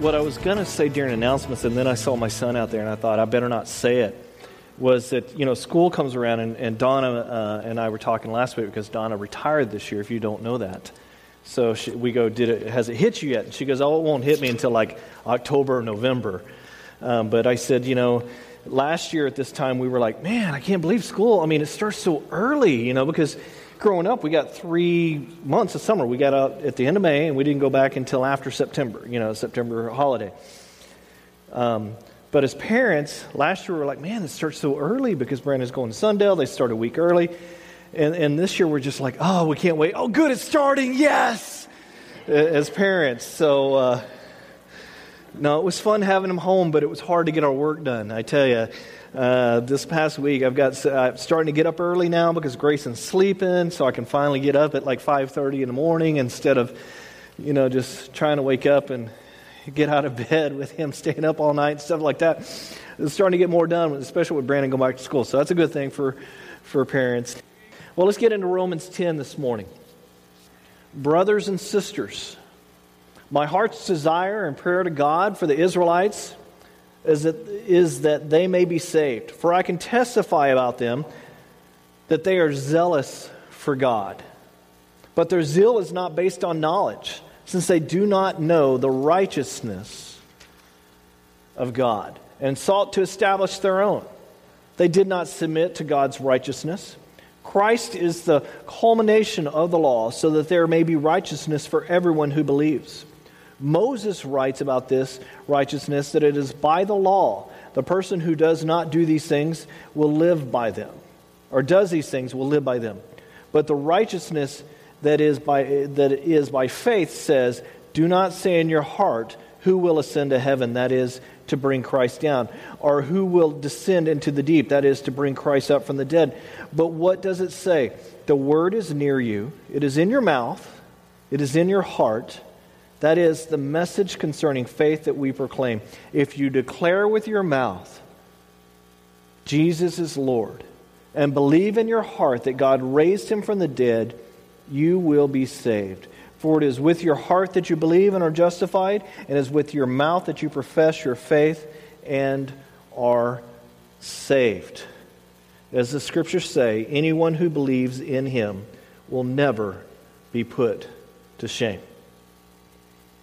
what I was going to say during announcements, and then I saw my son out there, and I thought I better not say it, was that, you know, school comes around, and, and Donna uh, and I were talking last week because Donna retired this year, if you don't know that. So she, we go, Did it, has it hit you yet? And she goes, Oh, it won't hit me until like October or November. Um, but I said, You know, last year at this time, we were like, Man, I can't believe school. I mean, it starts so early, you know, because growing up, we got three months of summer. We got out at the end of May, and we didn't go back until after September, you know, September holiday. Um, but as parents, last year we were like, man, it starts so early because Brandon's going to Sundale. They start a week early. And, and this year we're just like, oh, we can't wait. Oh, good, it's starting. Yes! As parents. So, uh, no, it was fun having them home, but it was hard to get our work done, I tell you. Uh, this past week, I've got uh, starting to get up early now because Grayson's sleeping, so I can finally get up at like 5:30 in the morning instead of, you know, just trying to wake up and get out of bed with him staying up all night and stuff like that. It's starting to get more done, especially with Brandon going back to school. So that's a good thing for for parents. Well, let's get into Romans 10 this morning. Brothers and sisters, my heart's desire and prayer to God for the Israelites is that, is that they may be saved. For I can testify about them that they are zealous for God. But their zeal is not based on knowledge, since they do not know the righteousness of God and sought to establish their own. They did not submit to God's righteousness. Christ is the culmination of the law, so that there may be righteousness for everyone who believes. Moses writes about this righteousness that it is by the law. The person who does not do these things will live by them, or does these things will live by them. But the righteousness that is by, that is by faith says, Do not say in your heart, Who will ascend to heaven? That is, to bring Christ down. Or who will descend into the deep? That is, to bring Christ up from the dead. But what does it say? The word is near you, it is in your mouth, it is in your heart that is the message concerning faith that we proclaim. If you declare with your mouth, Jesus is Lord, and believe in your heart that God raised him from the dead, you will be saved. For it is with your heart that you believe and are justified, and it is with your mouth that you profess your faith and are saved. As the scriptures say, anyone who believes in him will never be put to shame.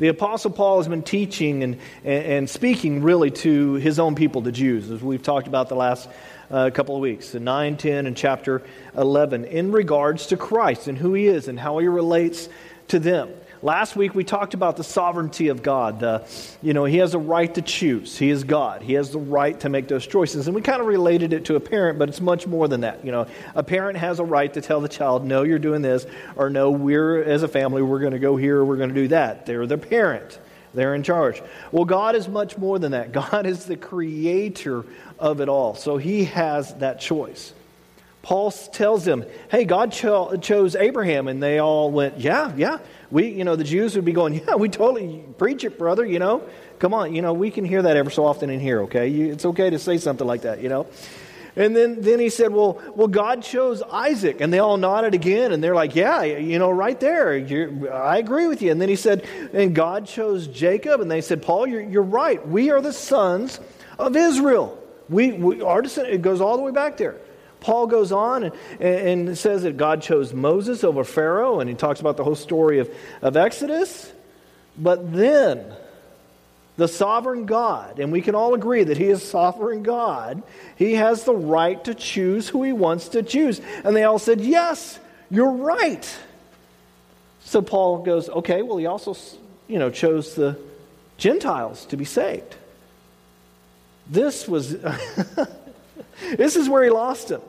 The Apostle Paul has been teaching and, and, speaking really to his own people, the Jews, as we've talked about the last uh, couple of weeks, in 9, 10, and chapter 11, in regards to Christ and who he is and how he relates to them. Last week we talked about the sovereignty of God. Uh, you know, He has a right to choose. He is God. He has the right to make those choices. And we kind of related it to a parent, but it's much more than that. You know, a parent has a right to tell the child, no, you're doing this, or no, we're, as a family, we're going to go here, or we're going to do that. They're the parent. They're in charge. Well, God is much more than that. God is the creator of it all. So He has that choice. Paul tells them, hey, God cho- chose Abraham. And they all went, yeah, yeah. We, you know, the Jews would be going, yeah, we totally preach it, brother, you know. Come on, you know, we can hear that ever so often in here, okay? You, it's okay to say something like that, you know. And then, then he said, well, well, God chose Isaac. And they all nodded again. And they're like, yeah, you know, right there. I agree with you. And then he said, and God chose Jacob. And they said, Paul, you're, you're right. We are the sons of Israel. We, we, our descent, it goes all the way back there. Paul goes on and, and says that God chose Moses over Pharaoh, and he talks about the whole story of, of Exodus. But then, the sovereign God, and we can all agree that He is sovereign God, He has the right to choose who He wants to choose. And they all said, Yes, you're right. So Paul goes, Okay, well, He also, you know, chose the Gentiles to be saved. This was, this is where he lost him.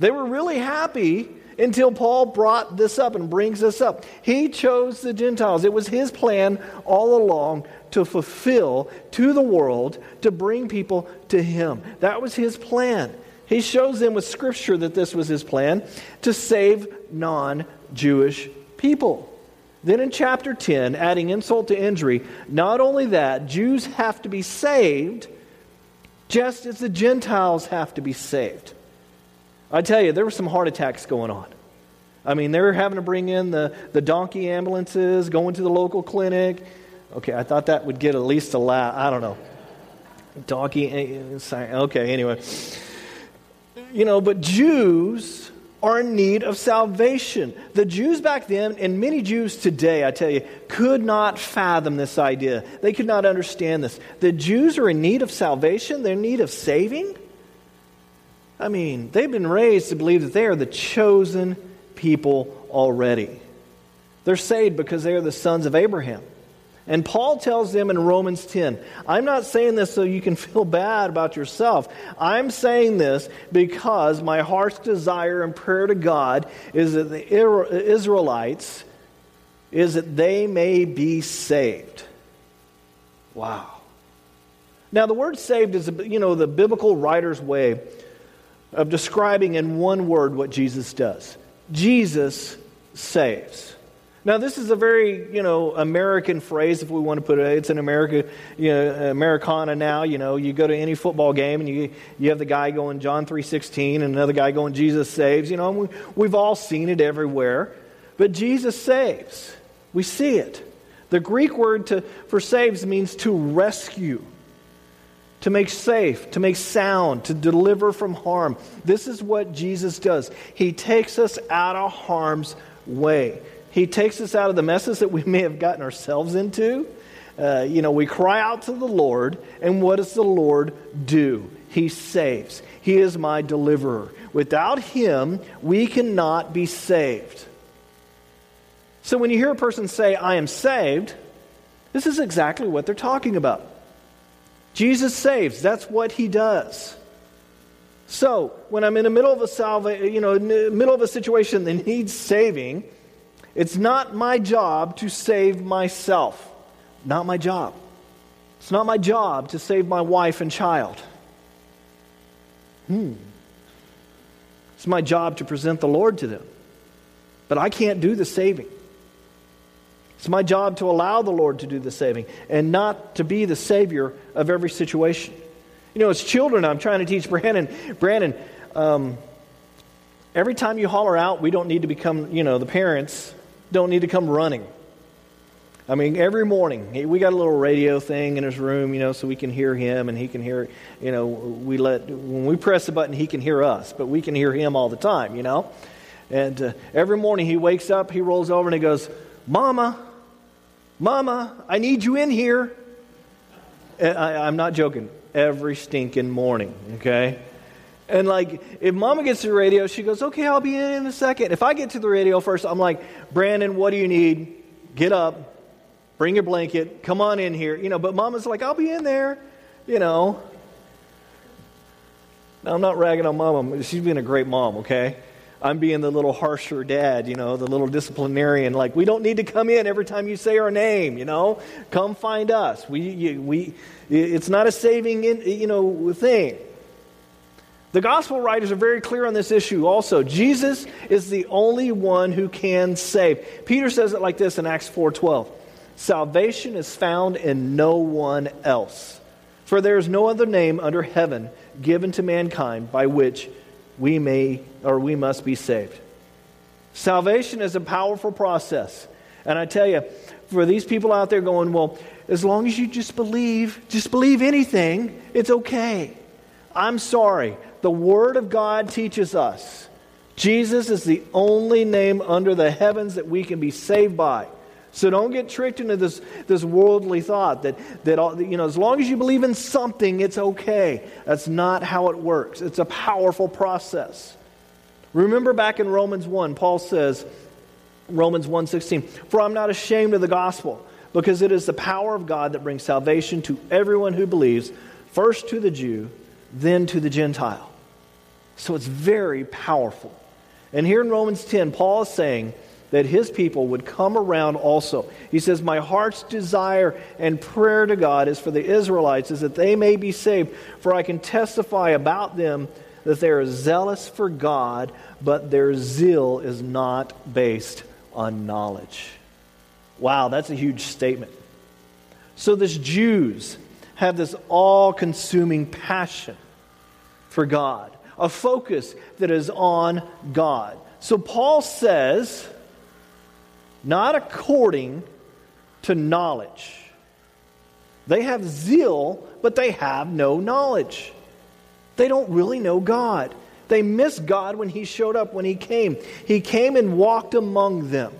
They were really happy until Paul brought this up and brings this up. He chose the Gentiles. It was his plan all along to fulfill to the world, to bring people to him. That was his plan. He shows them with scripture that this was his plan to save non Jewish people. Then in chapter 10, adding insult to injury, not only that, Jews have to be saved just as the Gentiles have to be saved. I tell you, there were some heart attacks going on. I mean, they were having to bring in the, the donkey ambulances, going to the local clinic. Okay, I thought that would get at least a laugh. I don't know. Donkey. Eh, eh, okay, anyway. You know, but Jews are in need of salvation. The Jews back then, and many Jews today, I tell you, could not fathom this idea. They could not understand this. The Jews are in need of salvation, they're in need of saving. I mean, they've been raised to believe that they are the chosen people already. They're saved because they are the sons of Abraham. And Paul tells them in Romans 10, I'm not saying this so you can feel bad about yourself. I'm saying this because my heart's desire and prayer to God is that the Israelites is that they may be saved. Wow. Now the word saved is you know the biblical writer's way of describing in one word what Jesus does. Jesus saves. Now, this is a very, you know, American phrase, if we want to put it. It's an America, you know, Americana now. You know, you go to any football game and you, you have the guy going John 3.16 and another guy going Jesus saves. You know, we, we've all seen it everywhere. But Jesus saves. We see it. The Greek word to, for saves means to rescue, to make safe, to make sound, to deliver from harm. This is what Jesus does. He takes us out of harm's way. He takes us out of the messes that we may have gotten ourselves into. Uh, you know, we cry out to the Lord, and what does the Lord do? He saves. He is my deliverer. Without Him, we cannot be saved. So when you hear a person say, I am saved, this is exactly what they're talking about. Jesus saves. That's what He does. So when I'm in the middle of a salva- you know, middle of a situation that needs saving, it's not my job to save myself. Not my job. It's not my job to save my wife and child. Hmm. It's my job to present the Lord to them. But I can't do the saving. It's my job to allow the Lord to do the saving and not to be the Savior of every situation. You know, as children, I'm trying to teach Brandon, Brandon, um, every time you holler out, we don't need to become, you know, the parents don't need to come running. I mean, every morning we got a little radio thing in his room, you know, so we can hear him and he can hear, you know, we let when we press the button, he can hear us, but we can hear him all the time, you know. And uh, every morning he wakes up, he rolls over and he goes, "Mama, Mama, I need you in here." Eh, I, I'm not joking. Every stinking morning, okay. And like, if mama gets to the radio, she goes, okay, I'll be in in a second. If I get to the radio first, I'm like, Brandon, what do you need? Get up, bring your blanket, come on in here. You know, but mama's like, I'll be in there, you know. Now, I'm not ragging on mama. She's been a great mom, okay? I'm being the little harsher dad, you know, the little disciplinarian. Like, we don't need to come in every time you say our name, you know? Come find us. We, you, we, it's not a saving, in, you know, thing. The gospel writers are very clear on this issue also. Jesus is the only one who can save. Peter says it like this in Acts 4:12. Salvation is found in no one else. For there is no other name under heaven given to mankind by which we may or we must be saved. Salvation is a powerful process. And I tell you, for these people out there going, well, as long as you just believe, just believe anything, it's okay. I'm sorry. The Word of God teaches us Jesus is the only name under the heavens that we can be saved by. So don't get tricked into this, this worldly thought that, that all, you know, as long as you believe in something, it's okay. That's not how it works. It's a powerful process. Remember back in Romans 1, Paul says, Romans 1:16, "For I'm not ashamed of the gospel, because it is the power of God that brings salvation to everyone who believes, first to the Jew, then to the Gentile." So it's very powerful. And here in Romans 10, Paul is saying that his people would come around also. He says, My heart's desire and prayer to God is for the Israelites, is that they may be saved. For I can testify about them that they are zealous for God, but their zeal is not based on knowledge. Wow, that's a huge statement. So, this Jews have this all consuming passion for God a focus that is on God. So Paul says, not according to knowledge. They have zeal, but they have no knowledge. They don't really know God. They miss God when He showed up, when He came. He came and walked among them.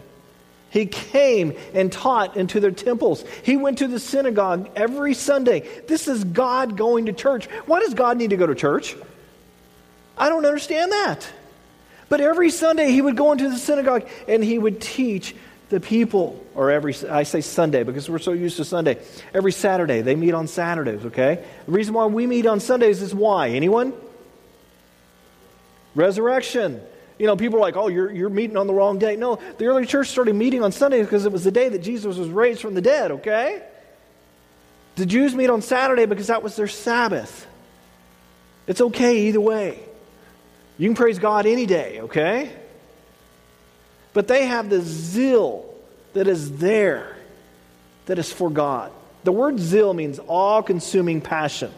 He came and taught into their temples. He went to the synagogue every Sunday. This is God going to church. Why does God need to go to church? I don't understand that. But every Sunday he would go into the synagogue and he would teach the people, or every, I say Sunday because we're so used to Sunday. Every Saturday. They meet on Saturdays, okay? The reason why we meet on Sundays is why? Anyone? Resurrection. You know, people are like, oh, you're, you're meeting on the wrong day. No, the early church started meeting on Sundays because it was the day that Jesus was raised from the dead, okay? The Jews meet on Saturday because that was their Sabbath. It's okay either way. You can praise God any day, okay? But they have the zeal that is there, that is for God. The word zeal means all consuming passion,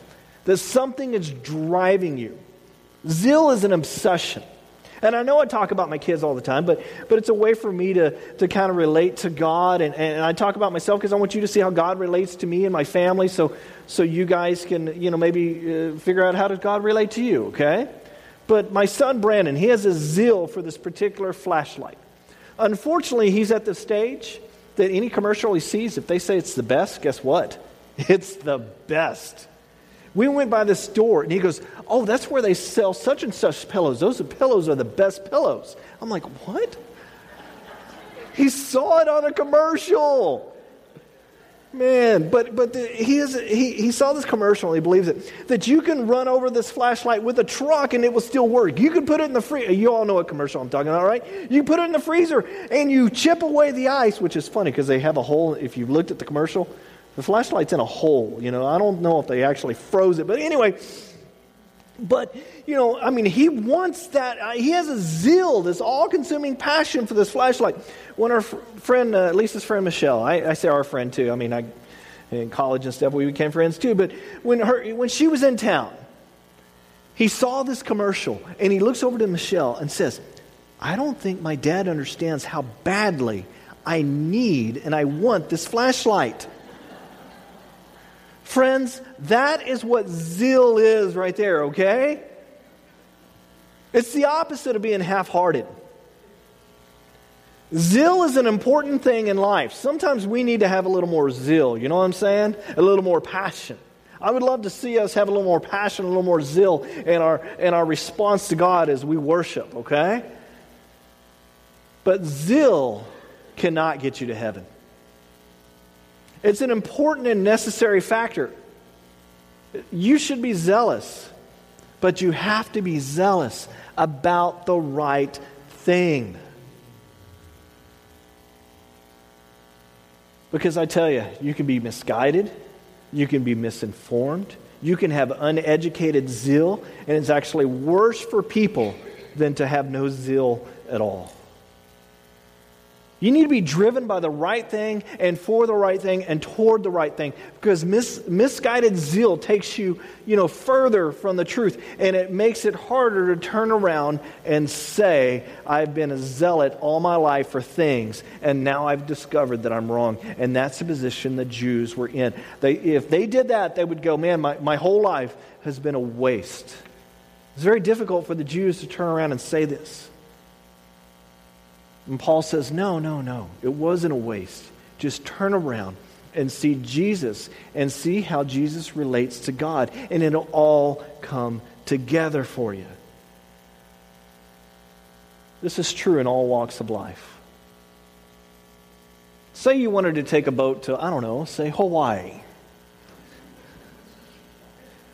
that something is driving you. Zeal is an obsession. And I know I talk about my kids all the time, but, but it's a way for me to, to kind of relate to God. And, and I talk about myself because I want you to see how God relates to me and my family so, so you guys can, you know, maybe uh, figure out how does God relate to you, okay? But my son Brandon, he has a zeal for this particular flashlight. Unfortunately, he's at the stage that any commercial he sees, if they say it's the best, guess what? It's the best. We went by this store and he goes, Oh, that's where they sell such and such pillows. Those pillows are the best pillows. I'm like, What? He saw it on a commercial. Man, but but the, he is he, he saw this commercial. and He believes it that you can run over this flashlight with a truck and it will still work. You can put it in the freezer. You all know what commercial I'm talking about, right? You put it in the freezer and you chip away the ice, which is funny because they have a hole. If you've looked at the commercial, the flashlight's in a hole. You know, I don't know if they actually froze it, but anyway. But you know, I mean, he wants that. Uh, he has a zeal, this all-consuming passion for this flashlight. When our friend, uh, Lisa's friend Michelle, I, I, say our friend too. I mean, I, in college and stuff, we became friends too. But when her, when she was in town, he saw this commercial, and he looks over to Michelle and says, "I don't think my dad understands how badly I need and I want this flashlight." Friends, that is what zeal is right there, okay? It's the opposite of being half hearted. Zeal is an important thing in life. Sometimes we need to have a little more zeal. You know what I'm saying? A little more passion. I would love to see us have a little more passion, a little more zeal in our, in our response to God as we worship, okay? But zeal cannot get you to heaven. It's an important and necessary factor. You should be zealous, but you have to be zealous about the right thing. Because I tell you, you can be misguided, you can be misinformed, you can have uneducated zeal, and it's actually worse for people than to have no zeal at all. You need to be driven by the right thing and for the right thing and toward the right thing because mis- misguided zeal takes you, you know, further from the truth and it makes it harder to turn around and say, I've been a zealot all my life for things and now I've discovered that I'm wrong. And that's the position the Jews were in. They, if they did that, they would go, man, my, my whole life has been a waste. It's very difficult for the Jews to turn around and say this. And Paul says, No, no, no. It wasn't a waste. Just turn around and see Jesus and see how Jesus relates to God, and it'll all come together for you. This is true in all walks of life. Say you wanted to take a boat to, I don't know, say Hawaii.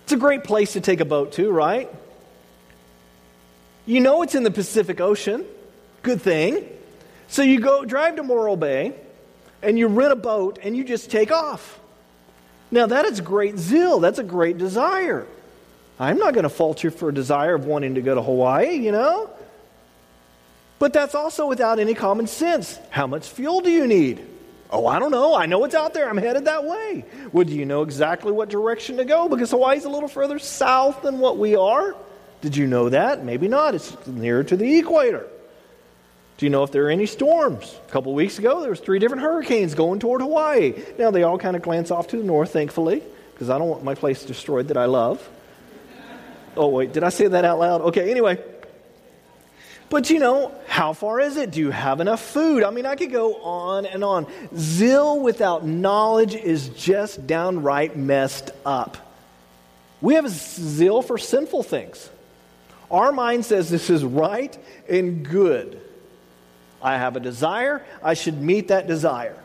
It's a great place to take a boat to, right? You know it's in the Pacific Ocean. Good thing. So you go drive to Morro Bay and you rent a boat and you just take off. Now that is great zeal. That's a great desire. I'm not going to fault you for a desire of wanting to go to Hawaii, you know? But that's also without any common sense. How much fuel do you need? Oh, I don't know. I know it's out there. I'm headed that way. Well, do you know exactly what direction to go? Because Hawaii's a little further south than what we are. Did you know that? Maybe not. It's nearer to the equator. Do you know if there are any storms? A couple weeks ago, there was three different hurricanes going toward Hawaii. Now, they all kind of glance off to the north, thankfully, because I don't want my place destroyed that I love. Oh, wait, did I say that out loud? Okay, anyway. But you know, how far is it? Do you have enough food? I mean, I could go on and on. Zeal without knowledge is just downright messed up. We have zeal for sinful things. Our mind says this is right and good. I have a desire, I should meet that desire.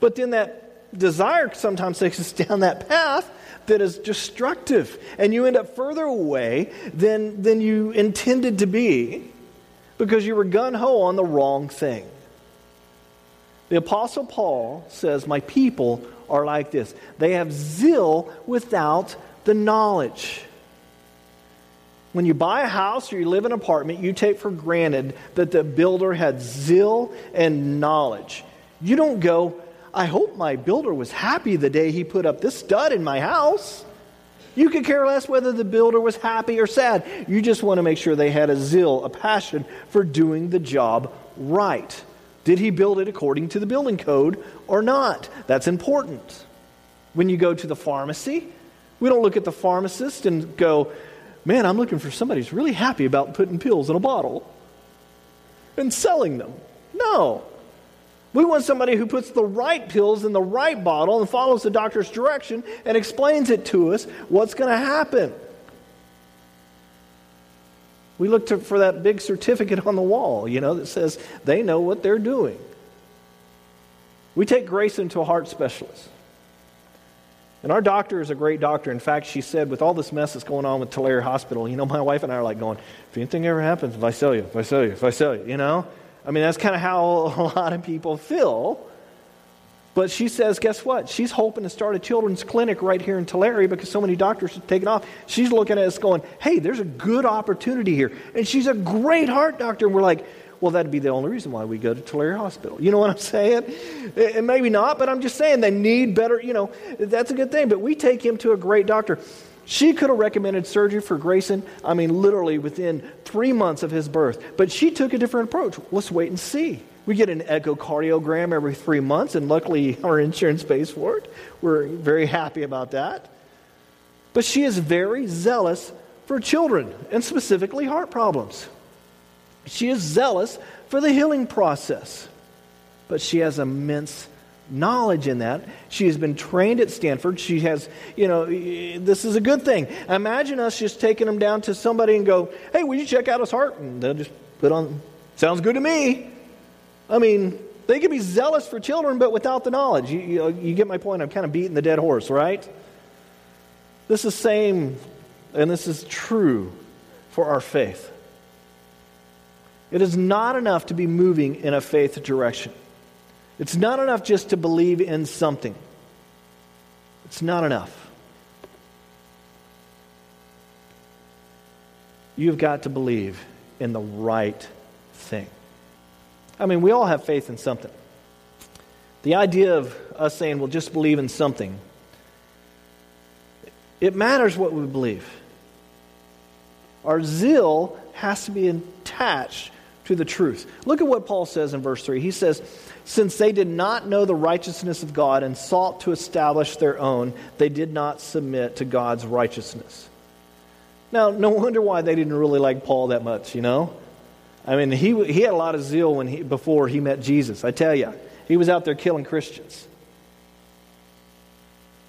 But then that desire sometimes takes us down that path that is destructive, and you end up further away than, than you intended to be because you were gun ho on the wrong thing. The Apostle Paul says, My people are like this. They have zeal without the knowledge. When you buy a house or you live in an apartment, you take for granted that the builder had zeal and knowledge. You don't go, I hope my builder was happy the day he put up this stud in my house. You could care less whether the builder was happy or sad. You just want to make sure they had a zeal, a passion for doing the job right. Did he build it according to the building code or not? That's important. When you go to the pharmacy, we don't look at the pharmacist and go, man, I'm looking for somebody who's really happy about putting pills in a bottle and selling them. No. We want somebody who puts the right pills in the right bottle and follows the doctor's direction and explains it to us what's going to happen. We look to, for that big certificate on the wall, you know, that says they know what they're doing. We take Grayson to a heart specialist. And our doctor is a great doctor. In fact, she said, with all this mess that's going on with Tulare Hospital, you know, my wife and I are like going, if anything ever happens, I sell you, you know? I mean, that's kind of how a lot of people feel. But she says, guess what? She's hoping to start a children's clinic right here in Tulare because so many doctors have taken off. She's looking at us going, hey, there's a good opportunity here. And she's a great heart doctor. And we're like, well, that'd be the only reason why we go to Tulare Hospital. You know what I'm saying? And maybe not, but I'm just saying they need better, you know, that's a good thing. But we take him to a great doctor. She could have recommended surgery for Grayson, I mean, literally within three months of his birth. But she took a different approach. Let's wait and see. We get an echocardiogram every three months, and luckily our insurance pays for it. We're very happy about that. But she is very zealous for children, and specifically heart problems. She is zealous for the healing process, but she has immense knowledge in that. She has been trained at Stanford. She has, you know, this is a good thing. Imagine us just taking them down to somebody and go, hey, will you check out his heart? And they'll just put on, sounds good to me. I mean, they could be zealous for children, but without the knowledge. You, you, you get my point. I'm kind of beating the dead horse, right? This is same, and this is true for our faith. It is not enough to be moving in a faith direction. It's not enough just to believe in something. It's not enough. You've got to believe in the right thing. I mean, we all have faith in something. The idea of us saying, well, just believe in something, it matters what we believe. Our zeal has to be attached to the truth. Look at what Paul says in verse 3. He says, Since they did not know the righteousness of God and sought to establish their own, they did not submit to God's righteousness. Now, no wonder why they didn't really like Paul that much, you know? I mean, he, he had a lot of zeal when he, before he met Jesus, I tell you. He was out there killing Christians.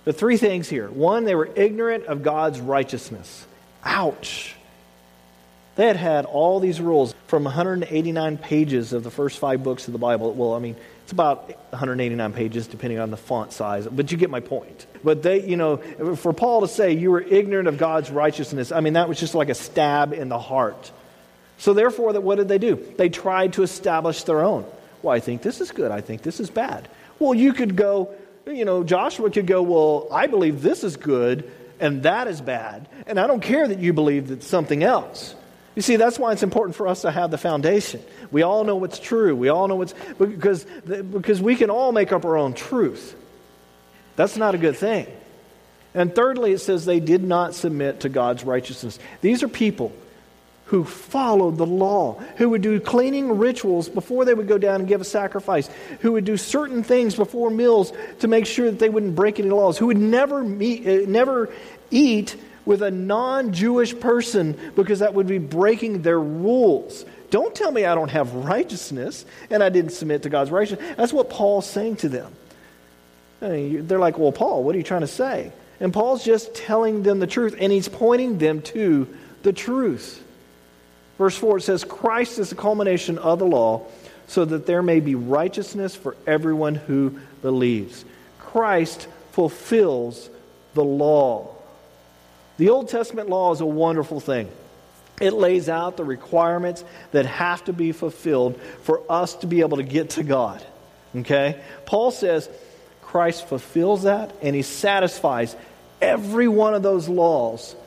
The three things here. One, they were ignorant of God's righteousness. Ouch. They had had all these rules from 189 pages of the first five books of the Bible. Well, I mean, it's about 189 pages depending on the font size, but you get my point. But they, you know, for Paul to say you were ignorant of God's righteousness, I mean, that was just like a stab in the heart. So, therefore, what did they do? They tried to establish their own. Well, I think this is good. I think this is bad. Well, you could go, you know, Joshua could go, well, I believe this is good and that is bad. And I don't care that you believe that something else. You see, that's why it's important for us to have the foundation. We all know what's true. We all know what's, because, because we can all make up our own truth. That's not a good thing. And thirdly, it says they did not submit to God's righteousness. These are people who followed the law, who would do cleaning rituals before they would go down and give a sacrifice, who would do certain things before meals to make sure that they wouldn't break any laws, who would never, meet, uh, never eat with a non Jewish person because that would be breaking their rules. Don't tell me I don't have righteousness and I didn't submit to God's righteousness. That's what Paul's saying to them. I mean, they're like, Well, Paul, what are you trying to say? And Paul's just telling them the truth, and he's pointing them to the truth. Verse 4 it says, Christ is the culmination of the law, so that there may be righteousness for everyone who believes. Christ fulfills the law. The Old Testament law is a wonderful thing. It lays out the requirements that have to be fulfilled for us to be able to get to God. Okay? Paul says Christ fulfills that and he satisfies every one of those laws.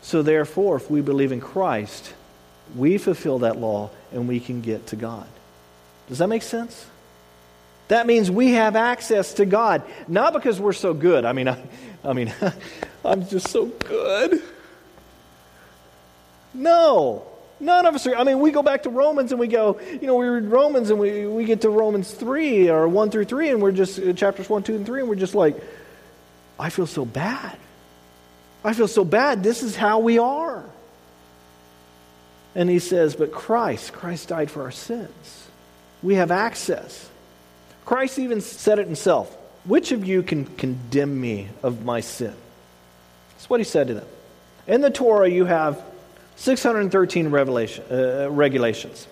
So, therefore, if we believe in Christ, we fulfill that law and we can get to God. Does that make sense? That means we have access to God, not because we're so good. I mean, I, I mean, I'm just so good. No, none of us are. I mean, we go back to Romans and we go, you know, we read Romans and we, we get to Romans 3 or 1 through 3, and we're just, uh, chapters 1, 2, and 3, and we're just like, I feel so bad. I feel so bad. This is how we are. And he says, But Christ, Christ died for our sins. We have access. Christ even said it himself Which of you can condemn me of my sin? That's what he said to them. In the Torah, you have 613 revelation, uh, regulations.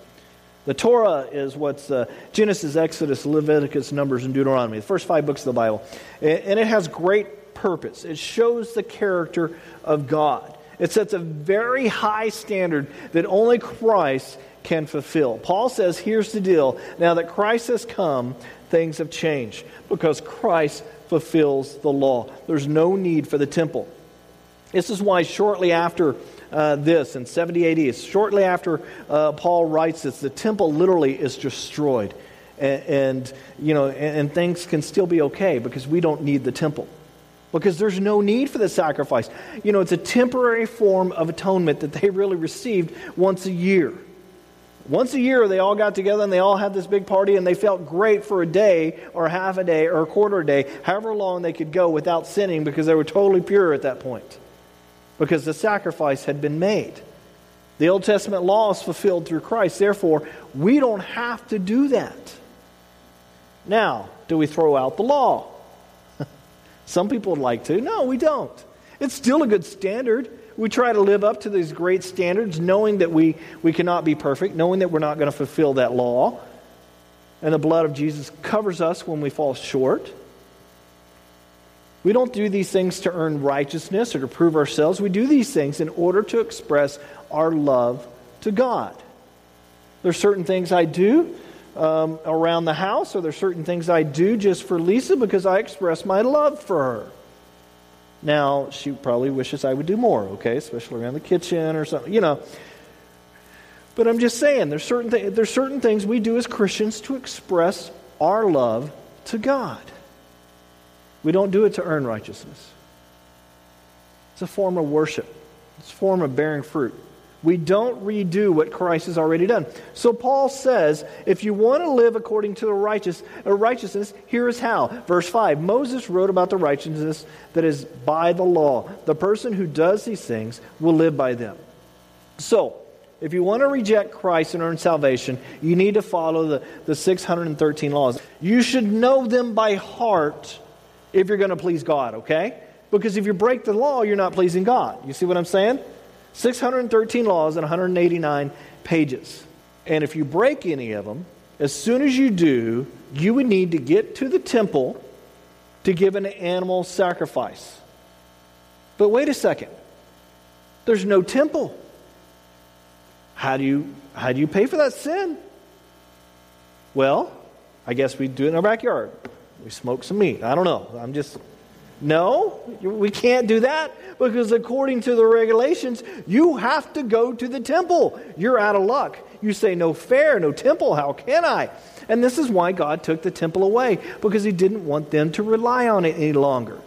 The Torah is what's uh, Genesis, Exodus, Leviticus, Numbers, and Deuteronomy, the first five books of the Bible. And it has great purpose. It shows the character of God. It sets a very high standard that only Christ can fulfill. Paul says, here's the deal. Now that Christ has come, things have changed because Christ fulfills the law. There's no need for the temple. This is why, shortly after uh, this, in 70 AD, shortly after uh, Paul writes this, the temple literally is destroyed. And, and you know, and, and things can still be okay because we don't need the temple because there's no need for the sacrifice. You know, it's a temporary form of atonement that they really received once a year. Once a year, they all got together and they all had this big party and they felt great for a day or half a day or a quarter a day, however long they could go without sinning because they were totally pure at that point because the sacrifice had been made. The Old Testament law is fulfilled through Christ. Therefore, we don't have to do that. Now, do we throw out the law? Some people would like to. No, we don't. It's still a good standard. We try to live up to these great standards, knowing that we, we cannot be perfect, knowing that we're not going to fulfill that law. And the blood of Jesus covers us when we fall short. We don't do these things to earn righteousness or to prove ourselves. We do these things in order to express our love to God. There are certain things I do um, around the house, or there's certain things I do just for Lisa because I express my love for her. Now, she probably wishes I would do more, okay, especially around the kitchen or something, you know. But I'm just saying, there's certain, th- there's certain things we do as Christians to express our love to God. We don't do it to earn righteousness. It's a form of worship, it's a form of bearing fruit. We don't redo what Christ has already done. So Paul says, if you want to live according to the righteous, uh, righteousness, here is how. Verse 5 Moses wrote about the righteousness that is by the law. The person who does these things will live by them. So, if you want to reject Christ and earn salvation, you need to follow the, the 613 laws. You should know them by heart if you're going to please God, okay? Because if you break the law, you're not pleasing God. You see what I'm saying? 613 laws and 189 pages. And if you break any of them, as soon as you do, you would need to get to the temple to give an animal sacrifice. But wait a second. There's no temple. How do you how do you pay for that sin? Well, I guess we do it in our backyard. We smoke some meat. I don't know. I'm just no, we can't do that because according to the regulations, you have to go to the temple. You're out of luck. You say, no fair, no temple, how can I? And this is why God took the temple away because he didn't want them to rely on it any longer.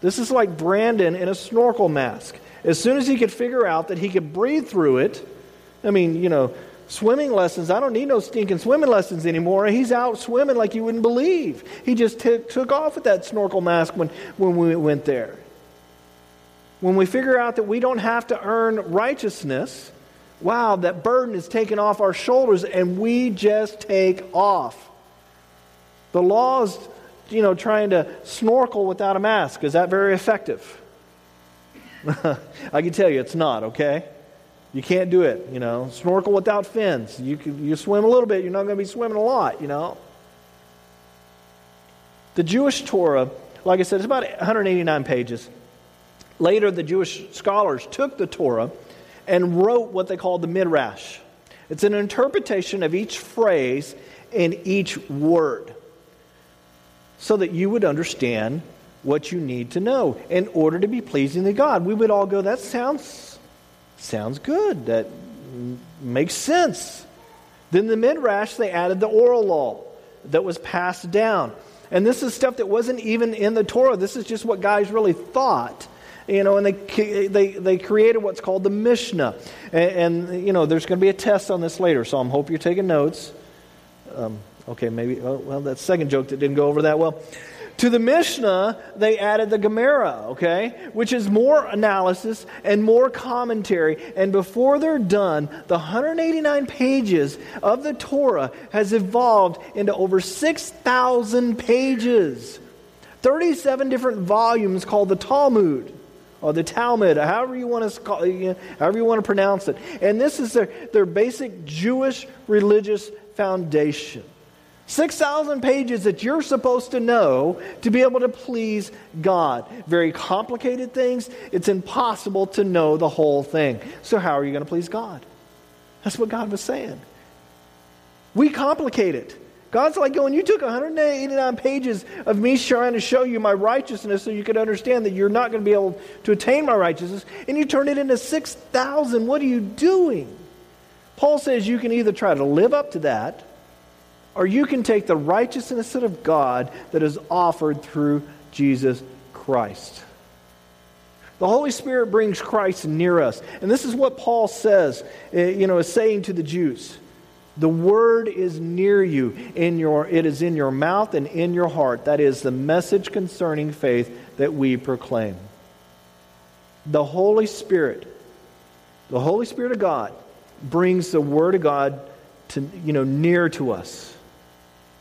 This is like Brandon in a snorkel mask. As soon as he could figure out that he could breathe through it, I mean, you know, swimming lessons. I don't need no stinking swimming lessons anymore. He's out swimming like you wouldn't believe. He just t- took off with that snorkel mask when, when we went there. When we figure out that we don't have to earn righteousness, wow, that burden is taken off our shoulders and we just take off. The law is, you know, trying to snorkel without a mask. Is that very effective? I can tell you it's not, okay? You can't do it, you know. Snorkel without fins. You, can, you swim a little bit, you're not going to be swimming a lot, you know. The Jewish Torah, like I said, it's about 189 pages. Later, the Jewish scholars took the Torah and wrote what they called the Midrash. It's an interpretation of each phrase in each word so that you would understand what you need to know in order to be pleasing to God. We would all go, that sounds, sounds good. That makes sense. Then the Midrash, they added the oral law that was passed down. And this is stuff that wasn't even in the Torah. This is just what guys really thought. You know, and they, they, they created what's called the Mishnah. And, and you know, there's going to be a test on this later, so I am hope you're taking notes. Um, okay, maybe, oh, well, that second joke that didn't go over that well. To the Mishnah, they added the Gemara, okay, which is more analysis and more commentary. And before they're done, the 189 pages of the Torah has evolved into over 6,000 pages. 37 different volumes called the Talmud or the Talmud, however you want to call, however you want to pronounce it. And this is their, their basic Jewish religious foundation. 6,000 pages that you're supposed to know to be able to please God. Very complicated things. It's impossible to know the whole thing. So, how are you going to please God? That's what God was saying. We complicate it. God's like going, You took 189 pages of me trying to show you my righteousness so you could understand that you're not going to be able to attain my righteousness, and you turned it into 6,000. What are you doing? Paul says you can either try to live up to that or you can take the righteousness of God that is offered through Jesus Christ. The Holy Spirit brings Christ near us. And this is what Paul says, eh, you know, is saying to the Jews. The word is near you in your it is in your mouth and in your heart. That is the message concerning faith that we proclaim. The Holy Spirit, the Holy Spirit of God brings the word of God to you know near to us.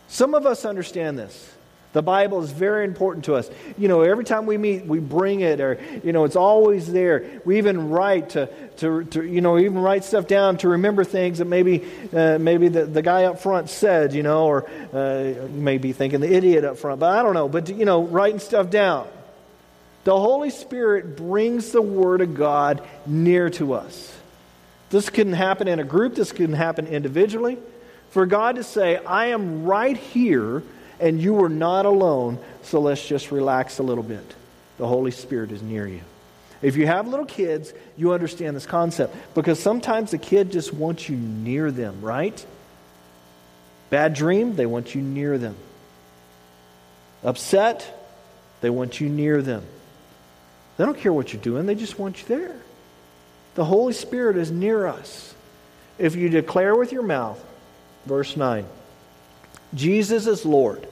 Some of us understand this. The Bible is very important to us. You know, every time we meet, we bring it, or, you know, it's always there. We even write to, to, to you know, even write stuff down to remember things that maybe, uh, maybe the, the guy up front said, you know, or uh, you may be thinking the idiot up front, but I don't know. But, you know, writing stuff down. The Holy Spirit brings the Word of God near to us. This can happen in a group, this can happen individually. For God to say, I am right here and you are not alone, so let's just relax a little bit. The Holy Spirit is near you. If you have little kids, you understand this concept because sometimes the kid just wants you near them, right? Bad dream, they want you near them. Upset, they want you near them. They don't care what you're doing, they just want you there. The Holy Spirit is near us. If you declare with your mouth, Verse 9 Jesus is Lord,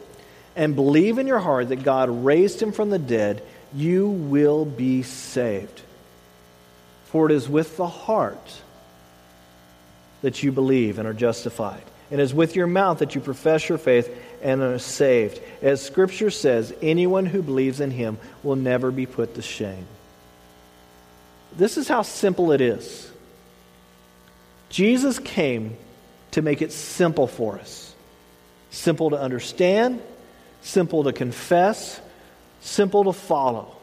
and believe in your heart that God raised him from the dead, you will be saved. For it is with the heart that you believe and are justified, and it is with your mouth that you profess your faith and are saved. As Scripture says, anyone who believes in him will never be put to shame. This is how simple it is. Jesus came to make it simple for us. Simple to understand, simple to confess, simple to follow.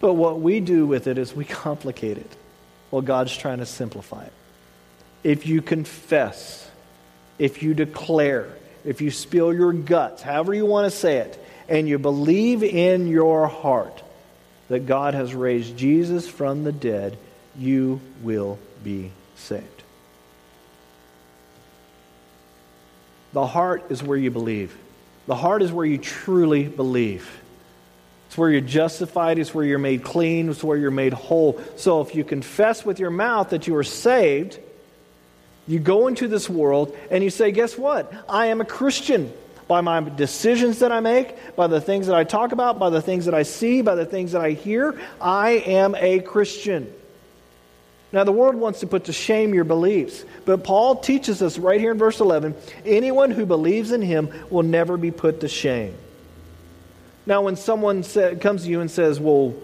But what we do with it is we complicate it. Well, God's trying to simplify it. If you confess, if you declare, if you spill your guts, however you want to say it, and you believe in your heart that God has raised Jesus from the dead, you will be saved. The heart is where you believe. The heart is where you truly believe. It's where you're justified, it's where you're made clean, it's where you're made whole. So if you confess with your mouth that you are saved, you go into this world and you say, Guess what? I am a Christian by my decisions that I make, by the things that I talk about, by the things that I see, by the things that I hear. I am a Christian. Now, the world wants to put to shame your beliefs, but Paul teaches us right here in verse 11 anyone who believes in him will never be put to shame. Now, when someone say, comes to you and says, Well,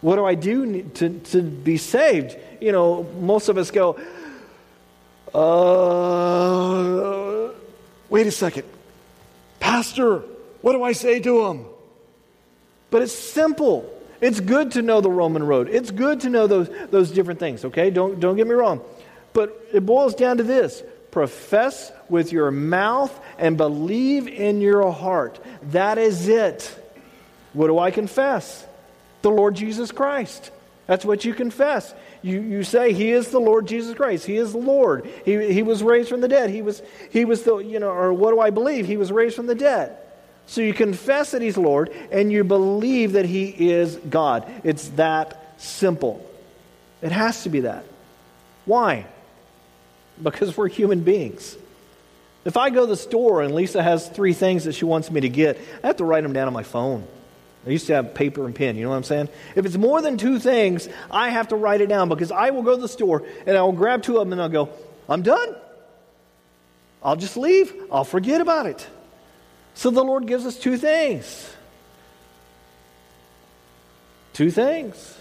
what do I do to, to be saved? You know, most of us go, uh, wait a second. Pastor, what do I say to him? But it's simple. It's good to know the Roman road. It's good to know those, those different things, okay? Don't, don't get me wrong. But it boils down to this profess with your mouth and believe in your heart. That is it. What do I confess? The Lord Jesus Christ. That's what you confess. You, you say, He is the Lord Jesus Christ. He is the Lord. He, he was raised from the dead. He was, he was the, you know, or what do I believe? He was raised from the dead. So you confess that He's Lord and you believe that He is God. It's that simple. It has to be that. Why? Because we're human beings. If I go to the store and Lisa has three things that she wants me to get, I have to write them down on my phone. I used to have paper and pen, you know what I'm saying? If it's more than two things, I have to write it down because I will go to the store and I will grab two of them and I'll go, I'm done. I'll just leave. I'll forget about it. So the Lord gives us two things. Two things.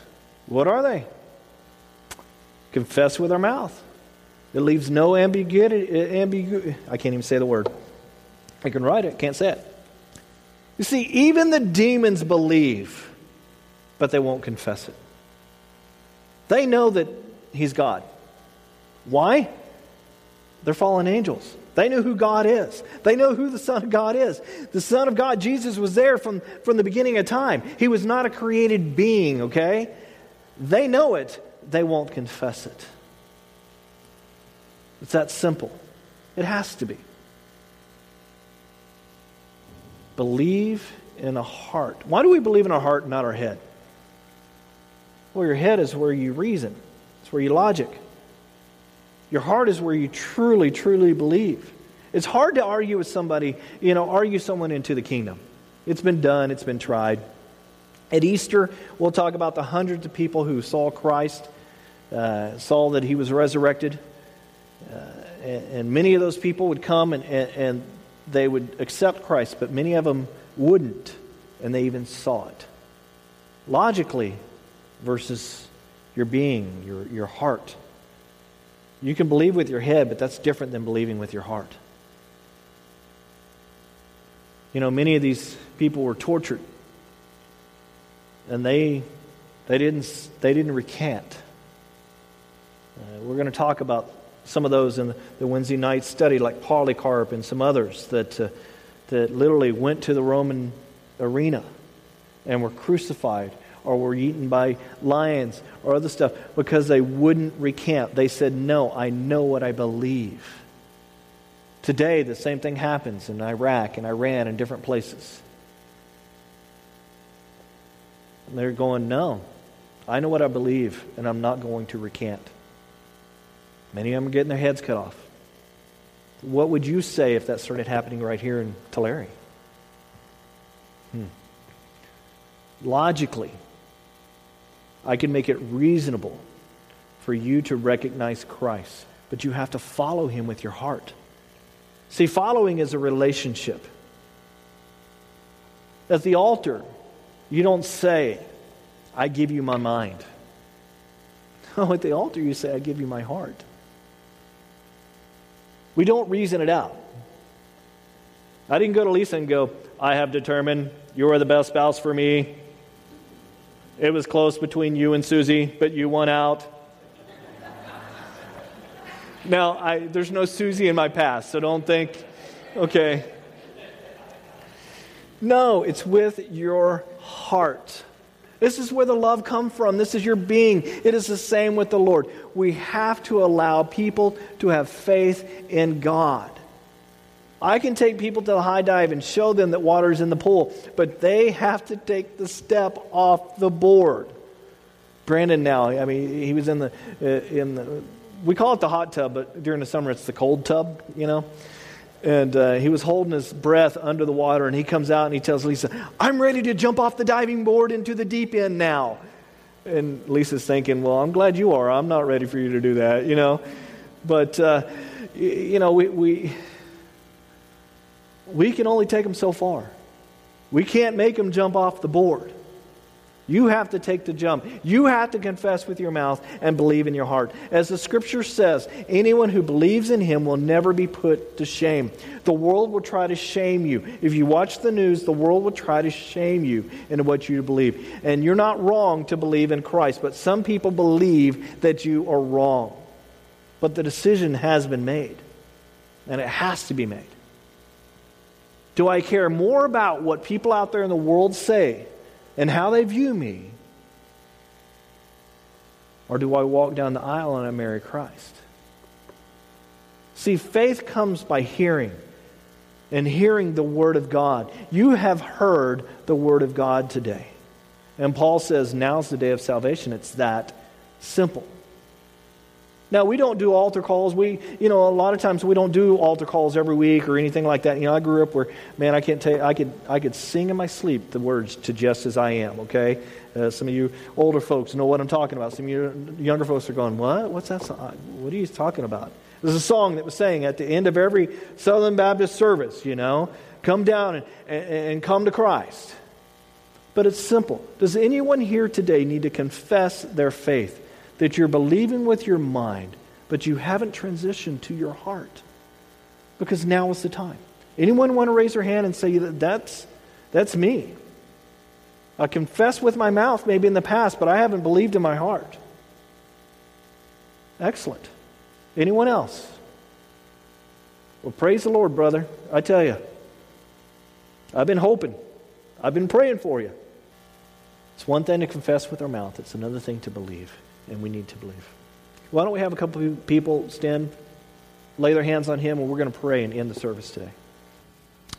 What are they? Confess with our mouth. It leaves no ambiguity. Ambigu- I can't even say the word. I can write it, can't say it. You see, even the demons believe, but they won't confess it. They know that He's God. Why? They're fallen angels. They know who God is. They know who the Son of God is. The Son of God, Jesus, was there from, from the beginning of time. He was not a created being, okay? They know it. They won't confess it. It's that simple. It has to be. Believe in a heart. Why do we believe in our heart, and not our head? Well, your head is where you reason, it's where you logic. Your heart is where you truly, truly believe. It's hard to argue with somebody, you know, argue someone into the kingdom. It's been done, it's been tried. At Easter, we'll talk about the hundreds of people who saw Christ, uh, saw that he was resurrected. Uh, and, and, many of those people would come and, and, and they would accept Christ, but many of them wouldn't, and they even saw it. Logically, versus your being, your, your heart. You can believe with your head, but that's different than believing with your heart. You know, many of these people were tortured, and they, they, didn't, they didn't recant. Uh, we're going to talk about some of those in the Wednesday night study, like Polycarp and some others that, uh, that literally went to the Roman arena and were crucified or were eaten by lions or other stuff because they wouldn't recant. They said, No, I know what I believe. Today, the same thing happens in Iraq and Iran and different places. And they're going, No, I know what I believe, and I'm not going to recant. Many of them are getting their heads cut off. What would you say if that started happening right here in Tulare? Hmm. Logically, I can make it reasonable for you to recognize Christ, but you have to follow him with your heart. See, following is a relationship. At the altar, you don't say, I give you my mind. No, at the altar, you say, I give you my heart. We don't reason it out. I didn't go to Lisa and go, I have determined you are the best spouse for me. It was close between you and Susie, but you won out. now, I, there's no Susie in my past, so don't think, okay. No, it's with your heart. This is where the love comes from. This is your being. It is the same with the Lord. We have to allow people to have faith in God. I can take people to the high dive and show them that water is in the pool, but they have to take the step off the board. Brandon now, I mean, he was in the, uh, in the, we call it the hot tub, but during the summer it's the cold tub, you know? And uh, he was holding his breath under the water, and he comes out and he tells Lisa, I'm ready to jump off the diving board into the deep end now. And Lisa's thinking, Well, I'm glad you are. I'm not ready for you to do that, you know? But, uh, you know, we, we, we can only take them so far. We can't make them jump off the board. You have to take the jump. You have to confess with your mouth and believe in your heart. As the scripture says, anyone who believes in him will never be put to shame. The world will try to shame you. If you watch the news, the world will try to shame you into what you believe. And you're not wrong to believe in Christ, but some people believe that you are wrong. But the decision has been made, and it has to be made. Do I care more about what people out there in the world say and how they view me? Or do I walk down the aisle and I marry Christ? See, faith comes by hearing and hearing the Word of God. You have heard the Word of God today. And Paul says, now's the day of salvation. It's that simple. Now, we don't do altar calls. We, you know, a lot of times we don't do altar calls every week or anything like that. You know, I grew up where, man, I can't tell you, I could, I could sing in my sleep the words to Just As I Am, okay? Uh, some of you older folks know what I'm talking about. Some of you younger folks are going, what? What's that song? What are you talking about? There's a song that was saying at the end of every Southern Baptist service, you know, come down and, and, and come to Christ. But it's simple. Does anyone here today need to confess their faith? That you're believing with your mind, but you haven't transitioned to your heart. Because now is the time. Anyone want to raise their hand and say that that's, that's me? I confess with my mouth maybe in the past, but I haven't believed in my heart. Excellent. Anyone else? Well, praise the Lord, brother. I tell you, I've been hoping, I've been praying for you. It's one thing to confess with our mouth, it's another thing to believe and we need to believe. Why don't we have a couple of people stand, lay their hands on him, and we're going to pray and end the service today.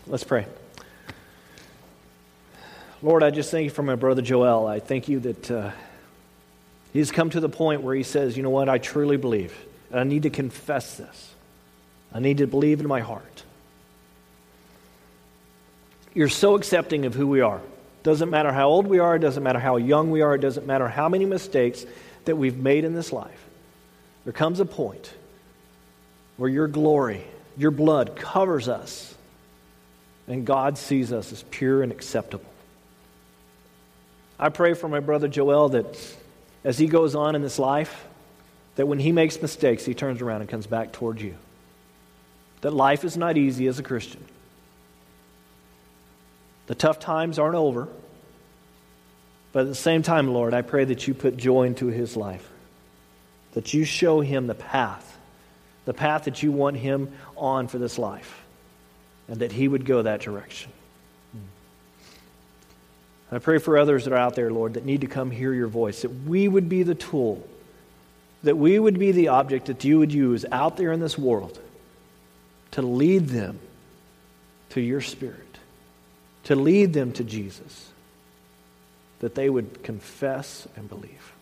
Let's pray. Lord, I just thank you for my brother Joel. I thank you that uh, he's come to the point where he says, you know what, I truly believe, and I need to confess this. I need to believe in my heart. You're so accepting of who we are. Doesn't matter how old we are, it doesn't matter how young we are, it doesn't matter how many mistakes that we've made in this life, there comes a point where your glory, your blood covers us, and God sees us as pure and acceptable. I pray for my brother Joel that as he goes on in this life, that when he makes mistakes, he turns around and comes back towards you. That life is not easy as a Christian. The tough times aren't over. But at the same time, Lord, I pray that you put joy into his life, that you show him the path, the path that you want him on for this life, and that he would go that direction. I pray for others that are out there, Lord, that need to come hear your voice, that we would be the tool, that we would be the object that you would use out there in this world to lead them to your Spirit, to lead them to Jesus that they would confess and believe.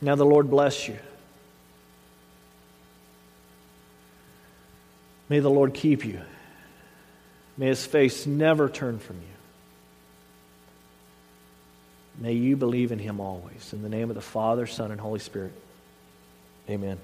Now, the Lord bless you. May the Lord keep you. May his face never turn from you. May you believe in him always. In the name of the Father, Son, and Holy Spirit. Amen.